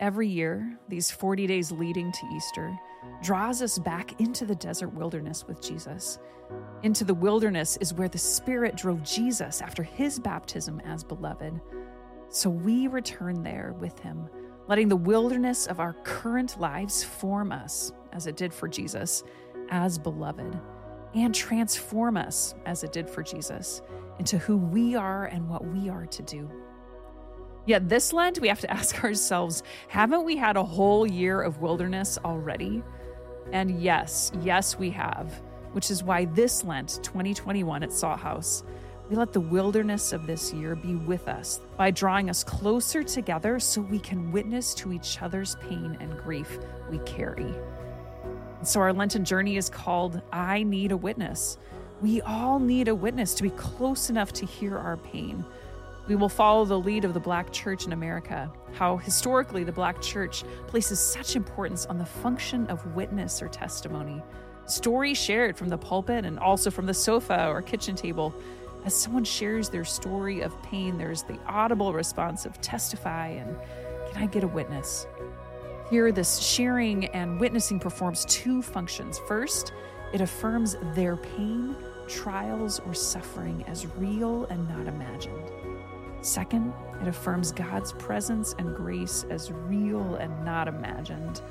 every year, these 40 days leading to Easter, draws us back into the desert wilderness with Jesus. Into the wilderness is where the Spirit drove Jesus after his baptism as beloved. So we return there with him, letting the wilderness of our current lives form us, as it did for Jesus, as beloved, and transform us, as it did for Jesus, into who we are and what we are to do. Yet this Lent, we have to ask ourselves haven't we had a whole year of wilderness already? And yes, yes, we have, which is why this Lent 2021 at Salt House, we let the wilderness of this year be with us by drawing us closer together so we can witness to each other's pain and grief we carry. So our Lenten journey is called I Need a Witness. We all need a witness to be close enough to hear our pain we will follow the lead of the Black Church in America, how historically the Black Church places such importance on the function of witness or testimony. Stories shared from the pulpit and also from the sofa or kitchen table. As someone shares their story of pain, there's the audible response of testify and can I get a witness? Here, this sharing and witnessing performs two functions. First, it affirms their pain, trials, or suffering as real and not imagined. Second, it affirms God's presence and grace as real and not imagined.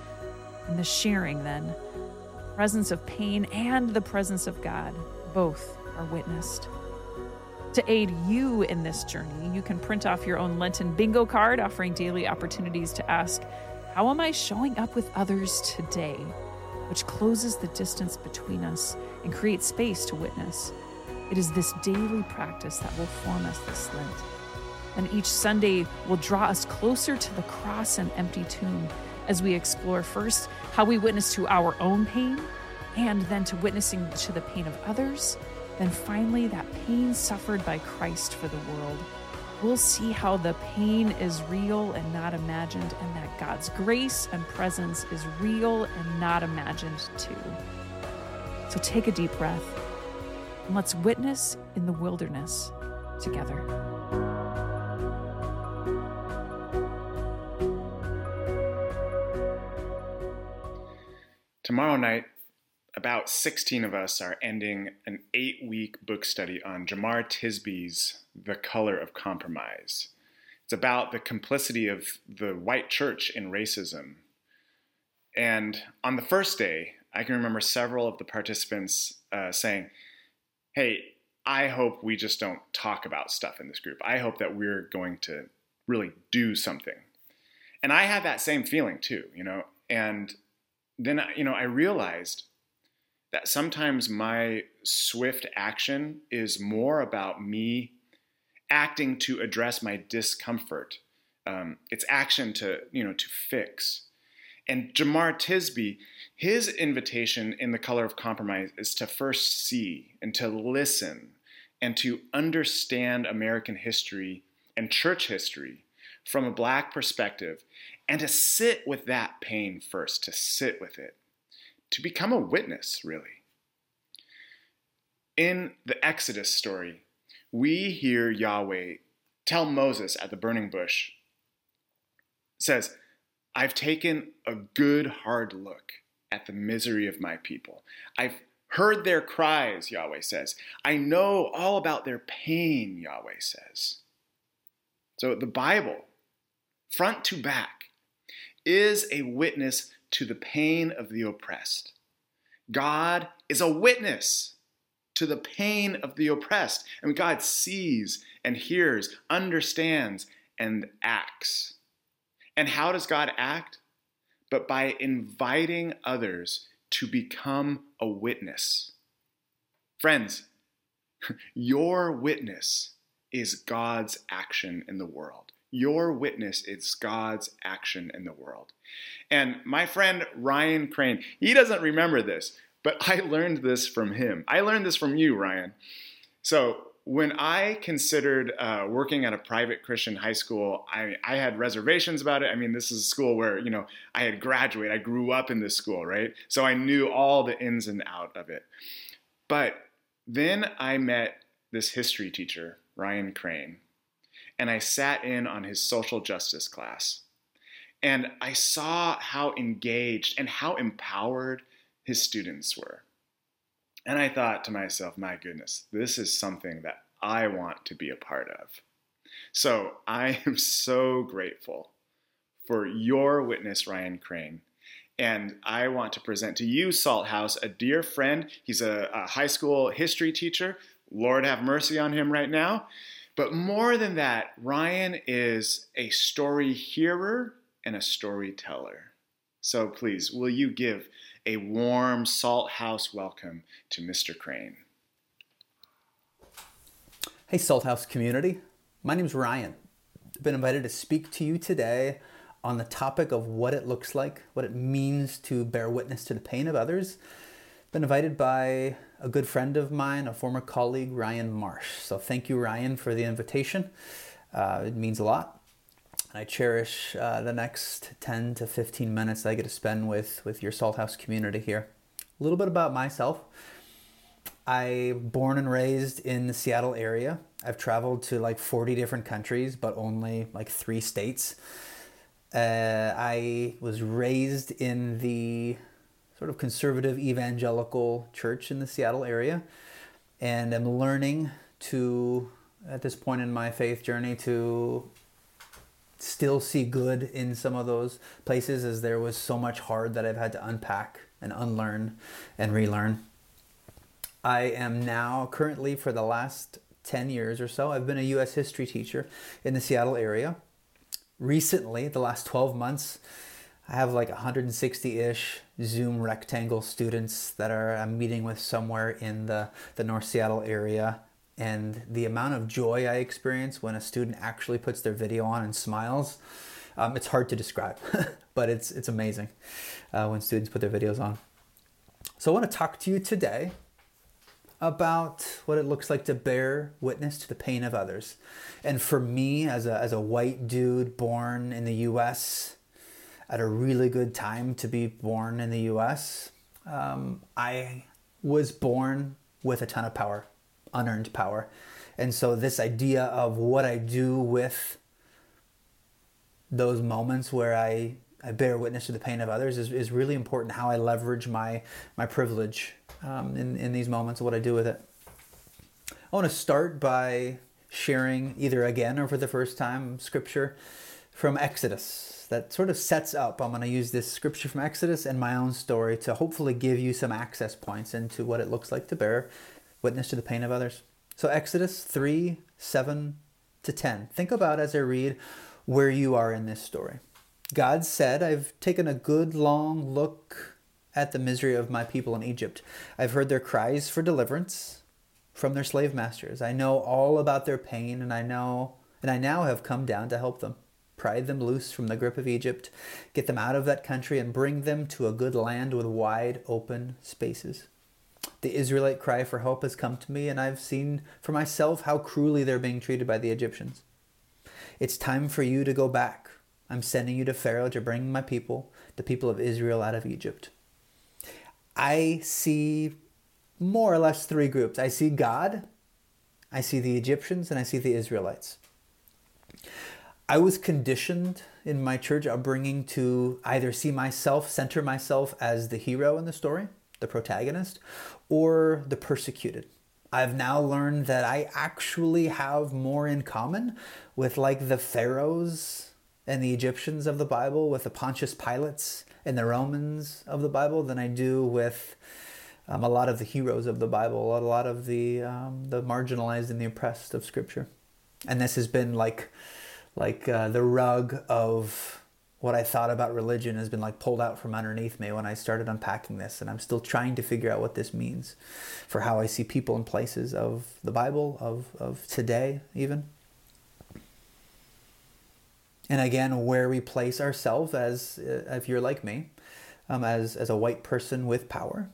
And the sharing, then, presence of pain and the presence of God, both are witnessed. To aid you in this journey, you can print off your own Lenten bingo card offering daily opportunities to ask, How am I showing up with others today? which closes the distance between us and creates space to witness. It is this daily practice that will form us this Lent and each Sunday will draw us closer to the cross and empty tomb as we explore first how we witness to our own pain, and then to witnessing to the pain of others, then finally that pain suffered by Christ for the world. We'll see how the pain is real and not imagined, and that God's grace and presence is real and not imagined too. So take a deep breath and let's witness in the wilderness together. Tomorrow night, about 16 of us are ending an eight week book study on Jemar Tisby's The Color of Compromise. It's about the complicity of the white church in racism. And on the first day, I can remember several of the participants uh, saying, Hey, I hope we just don't talk about stuff in this group. I hope that we're going to really do something. And I had that same feeling too, you know, and then you know I realized that sometimes my swift action is more about me acting to address my discomfort. Um, it's action to you know to fix. And Jemar Tisby, his invitation in the color of compromise is to first see and to listen and to understand American history and church history from a black perspective and to sit with that pain first, to sit with it, to become a witness, really. In the Exodus story, we hear Yahweh tell Moses at the burning bush, says, I've taken a good hard look at the misery of my people. I've heard their cries, Yahweh says. I know all about their pain, Yahweh says. So the Bible, front to back, is a witness to the pain of the oppressed. God is a witness to the pain of the oppressed. And God sees and hears, understands, and acts. And how does God act? But by inviting others to become a witness. Friends, your witness is God's action in the world. Your witness is God's action in the world. And my friend Ryan Crane, he doesn't remember this, but I learned this from him. I learned this from you, Ryan. So when I considered uh, working at a private Christian high school, I, I, had reservations about it. I mean, this is a school where, you know, I had graduated. I grew up in this school, right? So I knew all the ins and out of it. But then I met this history teacher, Ryan Crane, and I sat in on his social justice class. And I saw how engaged and how empowered his students were. And I thought to myself, my goodness, this is something that I want to be a part of. So I am so grateful for your witness, Ryan Crane. And I want to present to you, Salt House, a dear friend. He's a, a high school history teacher. Lord have mercy on him right now. But more than that, Ryan is a story hearer and a storyteller. So please, will you give a warm Salt House welcome to Mr. Crane? Hey, Salt House community. My name's Ryan. I've been invited to speak to you today on the topic of what it looks like, what it means to bear witness to the pain of others. Been invited by a good friend of mine, a former colleague, Ryan Marsh. So thank you, Ryan, for the invitation. Uh, it means a lot. I cherish uh, the next 10 to 15 minutes I get to spend with, with your Salthouse community here. A little bit about myself. I born and raised in the Seattle area. I've traveled to like 40 different countries, but only like three states. Uh, I was raised in the sort of conservative evangelical church in the Seattle area, and am learning to, at this point in my faith journey, to still see good in some of those places as there was so much hard that I've had to unpack and unlearn and relearn. I am now currently for the last 10 years or so, I've been a US history teacher in the Seattle area. Recently, the last 12 months, I have like 160 ish Zoom rectangle students that are I'm meeting with somewhere in the, the North Seattle area and the amount of joy I experience when a student actually puts their video on and smiles, um, it's hard to describe, but it's it's amazing uh, when students put their videos on. So I want to talk to you today about what it looks like to bear witness to the pain of others. And for me, as a, as a white dude born in the US at a really good time to be born in the US, um, I was born with a ton of power unearned power. And so, this idea of what I do with those moments where I, I bear witness to the pain of others is, is really important. How I leverage my, my privilege um, in, in these moments, what I do with it. I want to start by sharing, either again or for the first time, scripture from Exodus that sort of sets up. I'm going to use this scripture from Exodus and my own story to hopefully give you some access points into what it looks like to bear witness to the pain of others. So, Exodus 3 7 to 10. Think about as I read where you are in this story. God said, I've taken a good long look at the misery of my people in Egypt. I've heard their cries for deliverance from their slave masters. I know all about their pain and I know and I now have come down to help them. Pry them loose from the grip of Egypt, get them out of that country and bring them to a good land with wide open spaces. The Israelite cry for help has come to me, and I've seen for myself how cruelly they're being treated by the Egyptians. It's time for you to go back. I'm sending you to Pharaoh to bring my people, the people of Israel, out of Egypt. I see more or less three groups I see God, I see the Egyptians, and I see the Israelites. I was conditioned in my church upbringing to either see myself, center myself as the hero in the story, the protagonist, or the persecuted. I've now learned that I actually have more in common with like the pharaohs and the Egyptians of the Bible, with the Pontius Pilates and the Romans of the Bible, than I do with um, a lot of the heroes of the Bible, a lot of the um, the marginalized and the oppressed of Scripture. And this has been like like uh, the rug of what I thought about religion has been like pulled out from underneath me when I started unpacking this, and I'm still trying to figure out what this means for how I see people and places of the Bible, of, of today, even. And again, where we place ourselves as, uh, if you're like me, um, as, as a white person with power,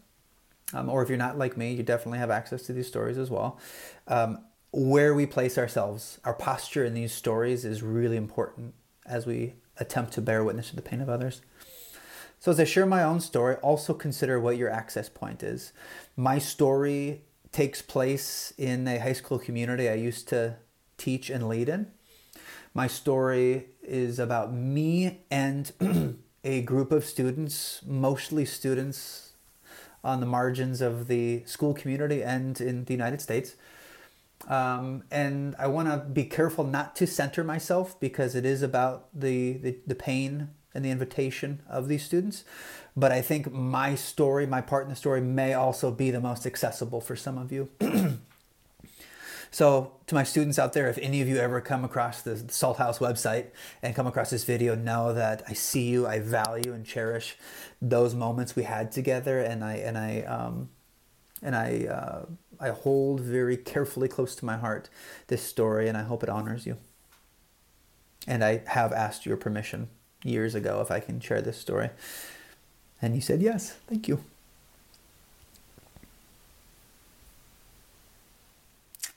um, or if you're not like me, you definitely have access to these stories as well. Um, where we place ourselves, our posture in these stories is really important as we attempt to bear witness to the pain of others. So, as I share my own story, also consider what your access point is. My story takes place in a high school community I used to teach and lead in. My story is about me and a group of students, mostly students on the margins of the school community and in the United States. Um, and I want to be careful not to center myself because it is about the, the, the pain and the invitation of these students. But I think my story, my part in the story, may also be the most accessible for some of you. so, to my students out there, if any of you ever come across the Salt House website and come across this video, know that I see you, I value and cherish those moments we had together, and I and I um, and I uh, I hold very carefully close to my heart this story, and I hope it honors you. And I have asked your permission years ago if I can share this story. And you said yes. Thank you.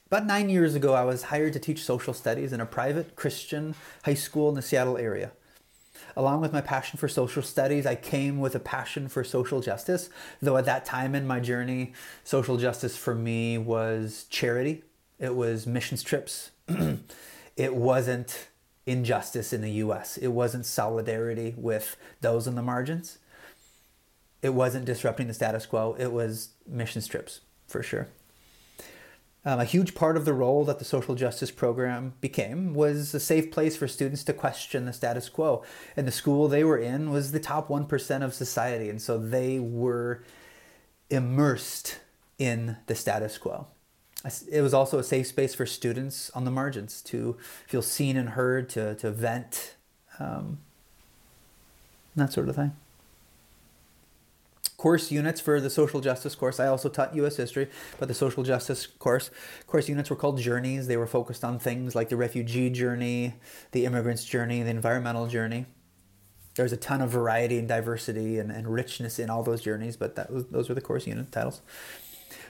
About nine years ago, I was hired to teach social studies in a private Christian high school in the Seattle area. Along with my passion for social studies, I came with a passion for social justice, though at that time in my journey, social justice for me was charity, it was missions trips, it wasn't injustice in the US. It wasn't solidarity with those in the margins. It wasn't disrupting the status quo. It was mission trips for sure. Um, a huge part of the role that the social justice program became was a safe place for students to question the status quo. And the school they were in was the top 1% of society. And so they were immersed in the status quo it was also a safe space for students on the margins to feel seen and heard, to, to vent, um, that sort of thing. Course units for the social justice course. I also taught U.S. history, but the social justice course course units were called journeys. They were focused on things like the refugee journey, the immigrant's journey, the environmental journey. There's a ton of variety and diversity and, and richness in all those journeys, but that was, those were the course unit titles.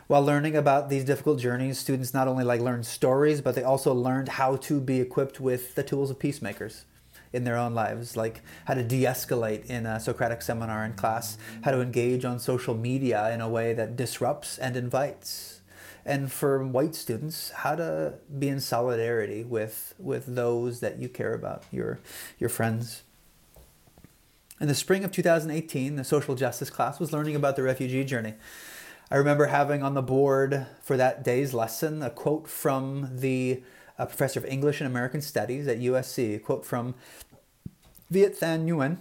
While learning about these difficult journeys, students not only like learned stories, but they also learned how to be equipped with the tools of peacemakers in their own lives, like how to de-escalate in a Socratic seminar in class, how to engage on social media in a way that disrupts and invites. And for white students, how to be in solidarity with with those that you care about, your your friends. In the spring of 2018, the social justice class was learning about the refugee journey. I remember having on the board for that day's lesson a quote from the uh, professor of English and American Studies at USC, a quote from Viet Thanh Nguyen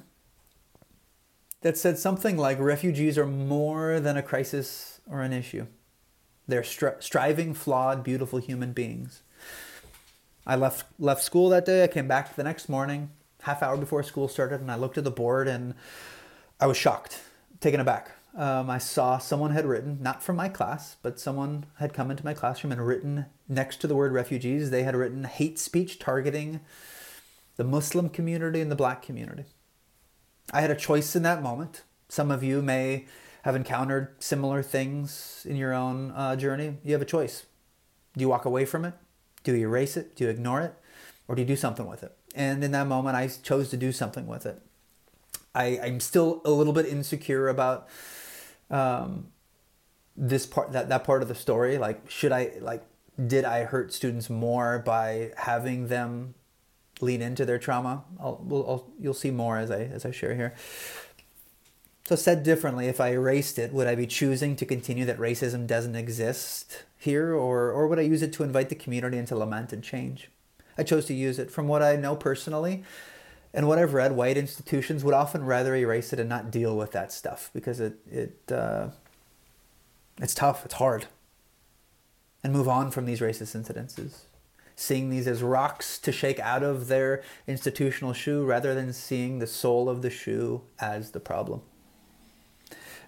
that said something like refugees are more than a crisis or an issue. They're stri- striving, flawed, beautiful human beings. I left left school that day. I came back the next morning, half hour before school started, and I looked at the board and I was shocked, taken aback um, I saw someone had written, not from my class, but someone had come into my classroom and written next to the word refugees, they had written hate speech targeting the Muslim community and the black community. I had a choice in that moment. Some of you may have encountered similar things in your own uh, journey. You have a choice. Do you walk away from it? Do you erase it? Do you ignore it? Or do you do something with it? And in that moment, I chose to do something with it. I, I'm still a little bit insecure about um, this part that that part of the story like should i like did i hurt students more by having them lean into their trauma? I'll, I'll, you'll see more as i as i share here. So said differently if i erased it would i be choosing to continue that racism doesn't exist here or or would i use it to invite the community into lament and change? I chose to use it. From what i know personally and what I've read, white institutions would often rather erase it and not deal with that stuff because it it uh, it's tough, it's hard, and move on from these racist incidences, seeing these as rocks to shake out of their institutional shoe rather than seeing the sole of the shoe as the problem.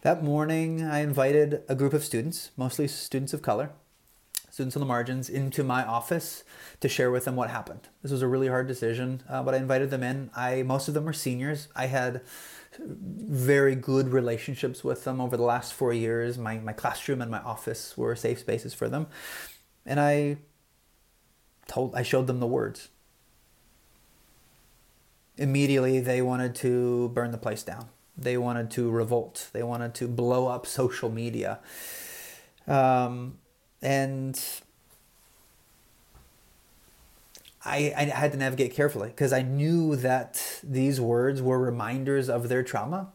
That morning, I invited a group of students, mostly students of color, students on the margins into my office to share with them what happened. This was a really hard decision, uh, but I invited them in. I most of them were seniors. I had very good relationships with them over the last four years. My my classroom and my office were safe spaces for them, and I told I showed them the words. Immediately, they wanted to burn the place down. They wanted to revolt. They wanted to blow up social media. Um, and I, I had to navigate carefully because I knew that these words were reminders of their trauma.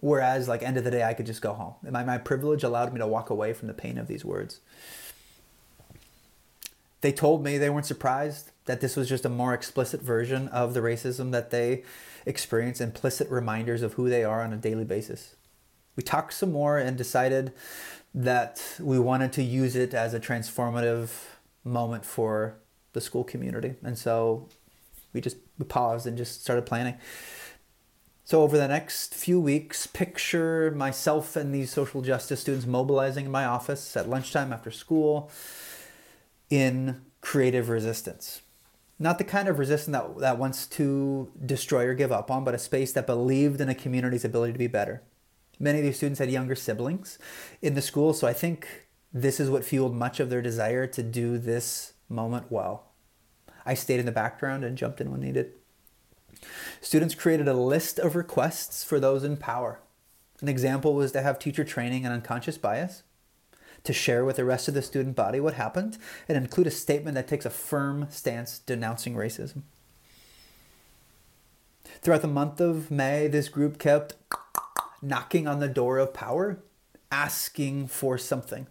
Whereas, like, end of the day, I could just go home. My, my privilege allowed me to walk away from the pain of these words. They told me they weren't surprised that this was just a more explicit version of the racism that they experience, implicit reminders of who they are on a daily basis. We talked some more and decided that we wanted to use it as a transformative moment for the school community. And so we just we paused and just started planning. So over the next few weeks, picture myself and these social justice students mobilizing in my office at lunchtime after school in creative resistance. Not the kind of resistance that, that wants to destroy or give up on, but a space that believed in a community's ability to be better. Many of these students had younger siblings in the school, so I think this is what fueled much of their desire to do this moment well. I stayed in the background and jumped in when needed. Students created a list of requests for those in power. An example was to have teacher training on unconscious bias, to share with the rest of the student body what happened, and include a statement that takes a firm stance denouncing racism. Throughout the month of May, this group kept knocking on the door of power, asking for something.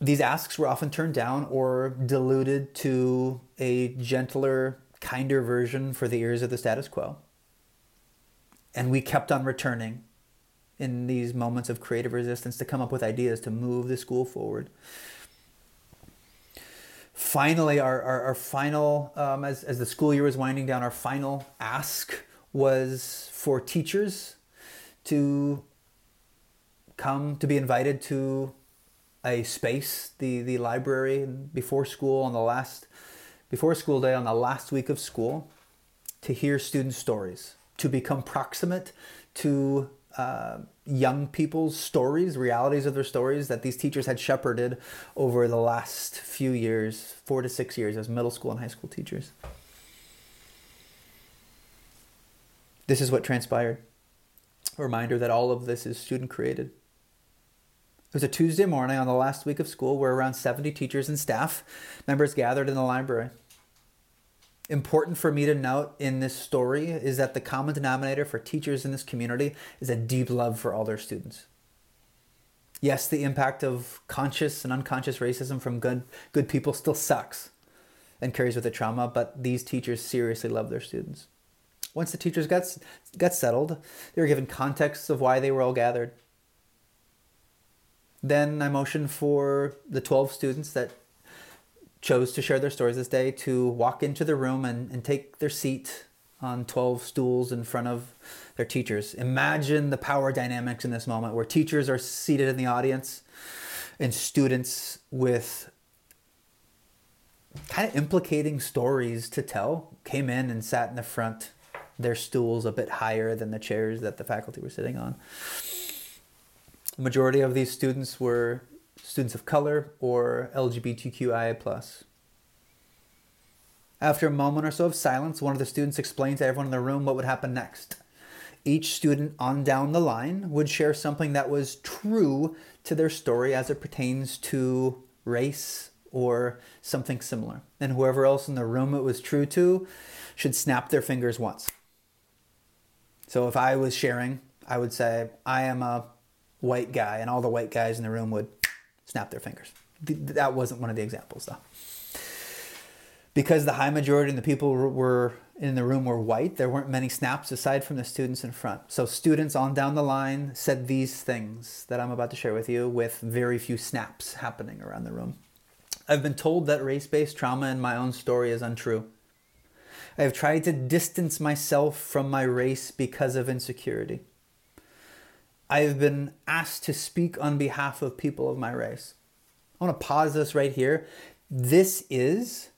These asks were often turned down or diluted to a gentler, kinder version for the ears of the status quo. And we kept on returning in these moments of creative resistance to come up with ideas to move the school forward. Finally, our, our, our final, um, as, as the school year was winding down, our final ask was for teachers to come to be invited to a space, the, the library before school on the last before school day on the last week of school to hear student stories, to become proximate to uh, young people's stories, realities of their stories that these teachers had shepherded over the last few years, four to six years as middle school and high school teachers. This is what transpired. Reminder that all of this is student created. It was a Tuesday morning on the last week of school where around 70 teachers and staff members gathered in the library. Important for me to note in this story is that the common denominator for teachers in this community is a deep love for all their students. Yes, the impact of conscious and unconscious racism from good, good people still sucks and carries with it trauma, but these teachers seriously love their students. Once the teachers got, got settled, they were given context of why they were all gathered. Then I motioned for the 12 students that chose to share their stories this day to walk into the room and, and take their seat on 12 stools in front of their teachers. Imagine the power dynamics in this moment where teachers are seated in the audience and students with kind of implicating stories to tell came in and sat in the front their stools a bit higher than the chairs that the faculty were sitting on. The majority of these students were students of color or LGBTQIA+. After a moment or so of silence, one of the students explained to everyone in the room what would happen next. Each student on down the line would share something that was true to their story as it pertains to race or something similar. And whoever else in the room it was true to should snap their fingers once. So if I was sharing, I would say, I am a white guy, and all the white guys in the room would snap their fingers. That wasn't one of the examples, though. Because the high majority of the people were in the room were white, there weren't many snaps aside from the students in front. So students on down the line said these things that I'm about to share with you with very few snaps happening around the room. I've been told that race-based trauma in my own story is untrue. I have tried to distance myself from my race because of insecurity. I have been asked to speak on behalf of people of my race. I want to pause this right here. This is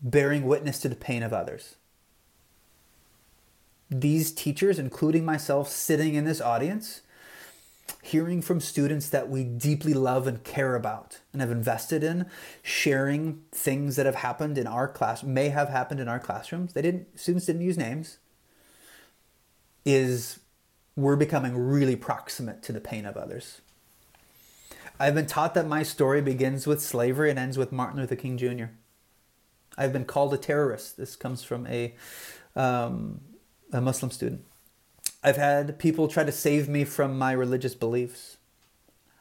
bearing witness to the pain of others. These teachers, including myself, sitting in this audience, hearing from students that we deeply love and care about and have invested in, sharing things that have happened in our class, may have happened in our classrooms. They didn't, students didn't use names, is we're becoming really proximate to the pain of others. I've been taught that my story begins with slavery and ends with Martin Luther King Jr. I've been called a terrorist. This comes from a, um, a Muslim student. I've had people try to save me from my religious beliefs.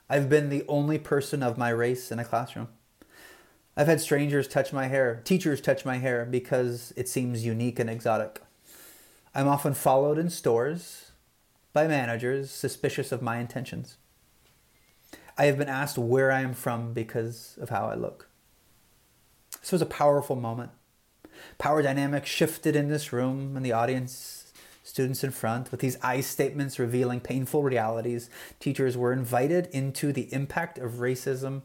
I've been the only person of my race in a classroom. I've had strangers touch my hair, teachers touch my hair because it seems unique and exotic. I'm often followed in stores by managers suspicious of my intentions. I have been asked where I am from because of how I look. This was a powerful moment. Power dynamics shifted in this room and the audience, students in front, with these I statements revealing painful realities. Teachers were invited into the impact of racism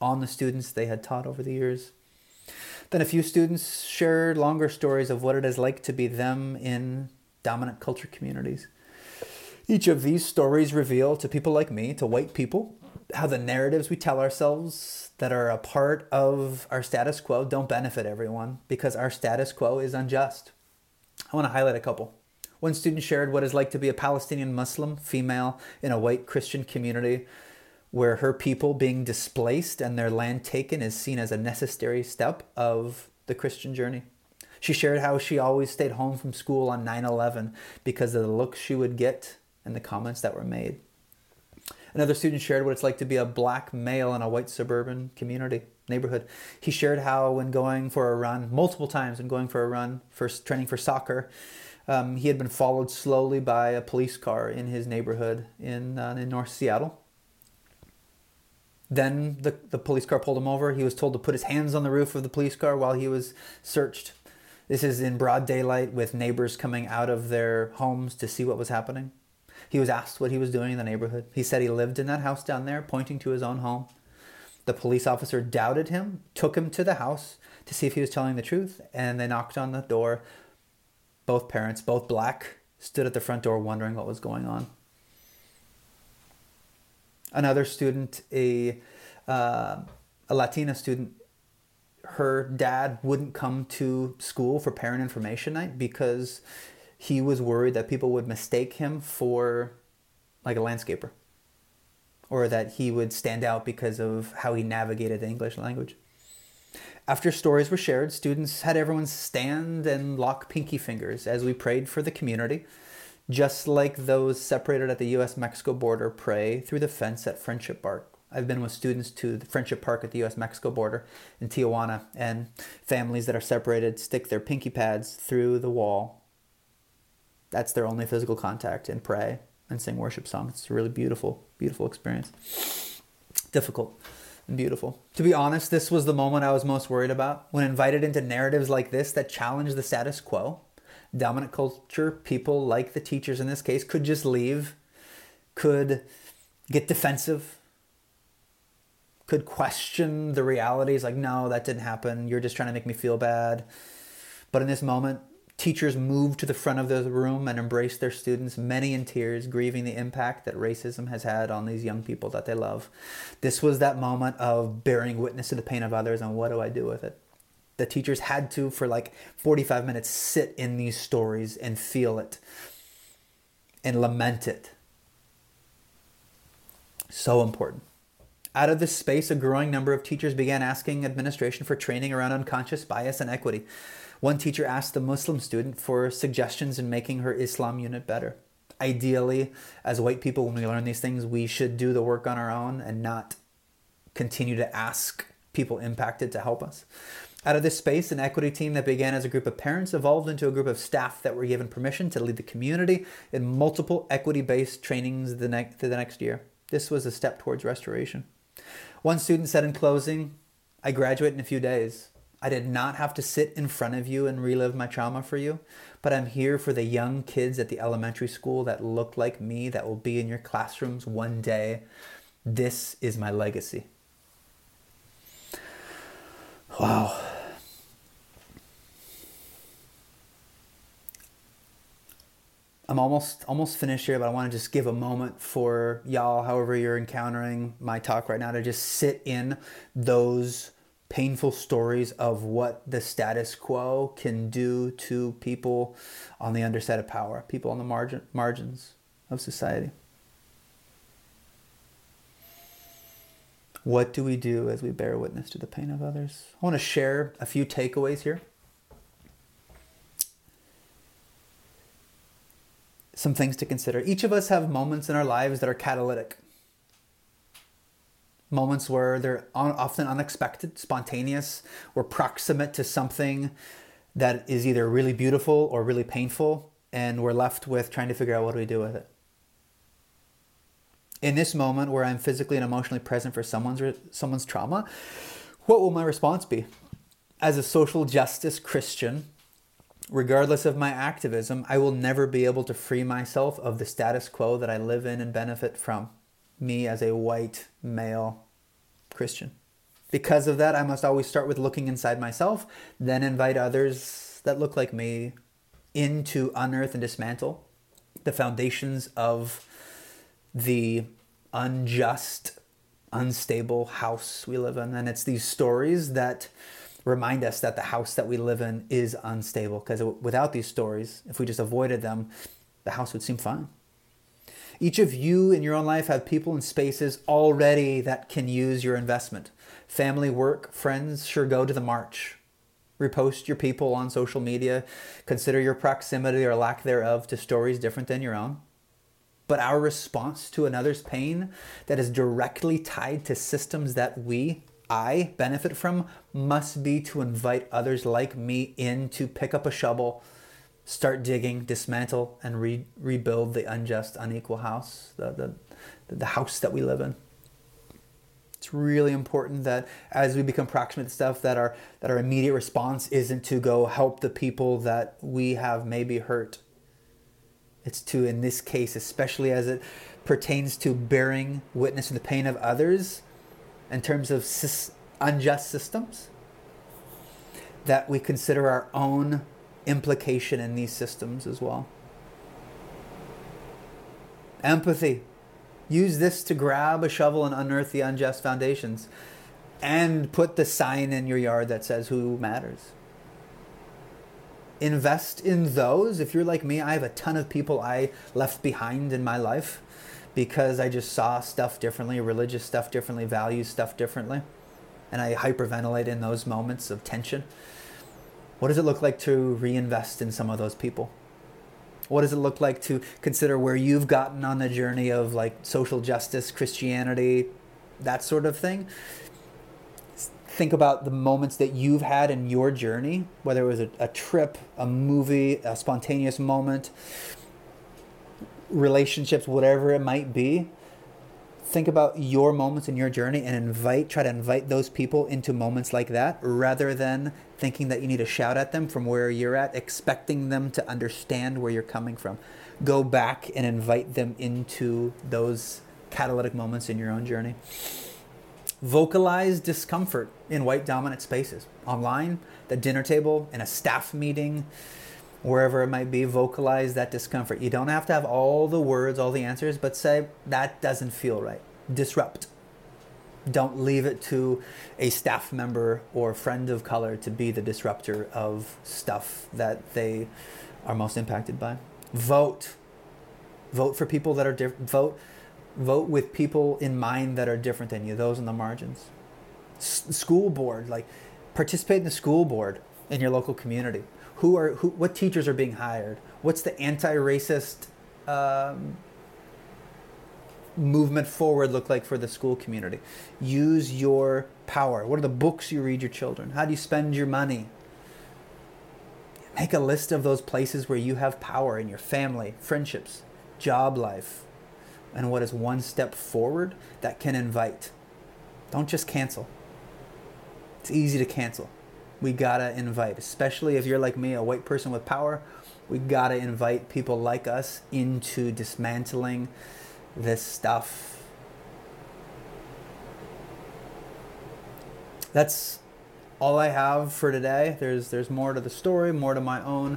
on the students they had taught over the years. Then a few students shared longer stories of what it is like to be them in dominant culture communities. Each of these stories reveal to people like me, to white people, how the narratives we tell ourselves that are a part of our status quo don't benefit everyone because our status quo is unjust. I want to highlight a couple. One student shared what it's like to be a Palestinian Muslim female in a white Christian community where her people being displaced and their land taken is seen as a necessary step of the Christian journey. She shared how she always stayed home from school on 9 11 because of the looks she would get and the comments that were made. Another student shared what it's like to be a black male in a white suburban community neighborhood. He shared how, when going for a run, multiple times when going for a run, for training for soccer, um, he had been followed slowly by a police car in his neighborhood in, uh, in North Seattle. Then the, the police car pulled him over. He was told to put his hands on the roof of the police car while he was searched. This is in broad daylight with neighbors coming out of their homes to see what was happening. He was asked what he was doing in the neighborhood. He said he lived in that house down there, pointing to his own home. The police officer doubted him, took him to the house to see if he was telling the truth, and they knocked on the door. Both parents, both black, stood at the front door wondering what was going on. Another student, a, uh, a Latina student, her dad wouldn't come to school for parent information night because he was worried that people would mistake him for like a landscaper or that he would stand out because of how he navigated the English language. After stories were shared, students had everyone stand and lock pinky fingers as we prayed for the community, just like those separated at the US Mexico border pray through the fence at Friendship Park. I've been with students to the Friendship Park at the US Mexico border in Tijuana, and families that are separated stick their pinky pads through the wall that's their only physical contact and pray and sing worship songs. It's a really beautiful, beautiful experience. Difficult beautiful. To be honest, this was the moment I was most worried about. When invited into narratives like this that challenge the status quo, dominant culture, people like the teachers in this case, could just leave, could get defensive, could question the realities like, no, that didn't happen. You're just trying to make me feel bad. But in this moment, Teachers moved to the front of the room and embraced their students, many in tears, grieving the impact that racism has had on these young people that they love. This was that moment of bearing witness to the pain of others and what do I do with it? The teachers had to, for like 45 minutes, sit in these stories and feel it and lament it. So important. Out of this space, a growing number of teachers began asking administration for training around unconscious bias and equity. One teacher asked the Muslim student for suggestions in making her Islam unit better. Ideally, as white people, when we learn these things, we should do the work on our own and not continue to ask people impacted to help us. Out of this space, an equity team that began as a group of parents evolved into a group of staff that were given permission to lead the community in multiple equity based trainings the, ne- the next year. This was a step towards restoration. One student said in closing, I graduate in a few days. I did not have to sit in front of you and relive my trauma for you, but I'm here for the young kids at the elementary school that look like me that will be in your classrooms one day. This is my legacy. Wow. I'm almost almost finished here, but I want to just give a moment for y'all, however you're encountering my talk right now, to just sit in those painful stories of what the status quo can do to people on the underside of power, people on the margin, margins of society. What do we do as we bear witness to the pain of others? I want to share a few takeaways here. Some things to consider. Each of us have moments in our lives that are catalytic. Moments where they're often unexpected, spontaneous, we're proximate to something that is either really beautiful or really painful, and we're left with trying to figure out what do we do with it in this moment where I'm physically and emotionally present for someone's someone's trauma, what will my response be? As a social justice Christian, regardless of my activism, I will never be able to free myself of the status quo that I live in and benefit from. Me as a white male Christian. Because of that, I must always start with looking inside myself, then invite others that look like me in to unearth and dismantle the foundations of the unjust, unstable house we live in. And it's these stories that remind us that the house that we live in is unstable. Because without these stories, if we just avoided them, the house would seem fine. Each of you in your own life have people and spaces already that can use your investment. Family, work, friends, sure go to the march. Repost your people on social media. Consider your proximity or lack thereof to stories different than your own but our response to another's pain that is directly tied to systems that we, I, benefit from must be to invite others like me in to pick up a shovel, start digging, dismantle, and re- rebuild the unjust, unequal house, the, the, the house that we live in. It's really important that as we become proximate to stuff, that our that our immediate response isn't to go help the people that we have maybe hurt it's to, in this case, especially as it pertains to bearing witness to the pain of others in terms of unjust systems, that we consider our own implication in these systems as well. Empathy. Use this to grab a shovel and unearth the unjust foundations and put the sign in your yard that says who matters invest in those. If you're like me, I have a ton of people I left behind in my life because I just saw stuff differently, religious stuff differently, values stuff differently. And I hyperventilate in those moments of tension. What does it look like to reinvest in some of those people? What does it look like to consider where you've gotten on the journey of like social justice, Christianity, that sort of thing? think about the moments that you've had in your journey, whether it was a, a trip, a movie, a spontaneous moment, relationships, whatever it might be. Think about your moments in your journey and invite, try to invite those people into moments like that rather than thinking that you need to shout at them from where you're at, expecting them to understand where you're coming from. Go back and invite them into those catalytic moments in your own journey vocalize discomfort in white dominant spaces online, the dinner table, in a staff meeting, wherever it might be, vocalize that discomfort. You don't have to have all the words, all the answers, but say, that doesn't feel right. Disrupt. Don't leave it to a staff member or friend of color to be the disruptor of stuff that they are most impacted by. Vote. Vote for people that are different. Vote vote with people in mind that are different than you, those on the margins. S- school board, like participate in the school board in your local community. Who are who? What teachers are being hired? What's the anti-racist um, movement forward look like for the school community? Use your power. What are the books you read your children? How do you spend your money? Make a list of those places where you have power in your family, friendships, job life, and what is one step forward that can invite. Don't just cancel. It's easy to cancel. We gotta invite, especially if you're like me, a white person with power. We gotta invite people like us into dismantling this stuff. That's all I have for today. There's there's more to the story, more to my own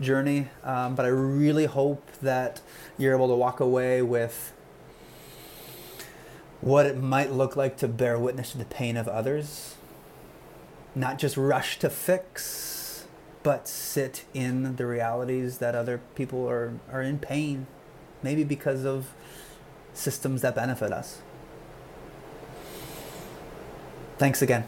journey, um, but I really hope that you're able to walk away with what it might look like to bear witness to the pain of others. Not just rush to fix, but sit in the realities that other people are, are in pain, maybe because of systems that benefit us. Thanks again.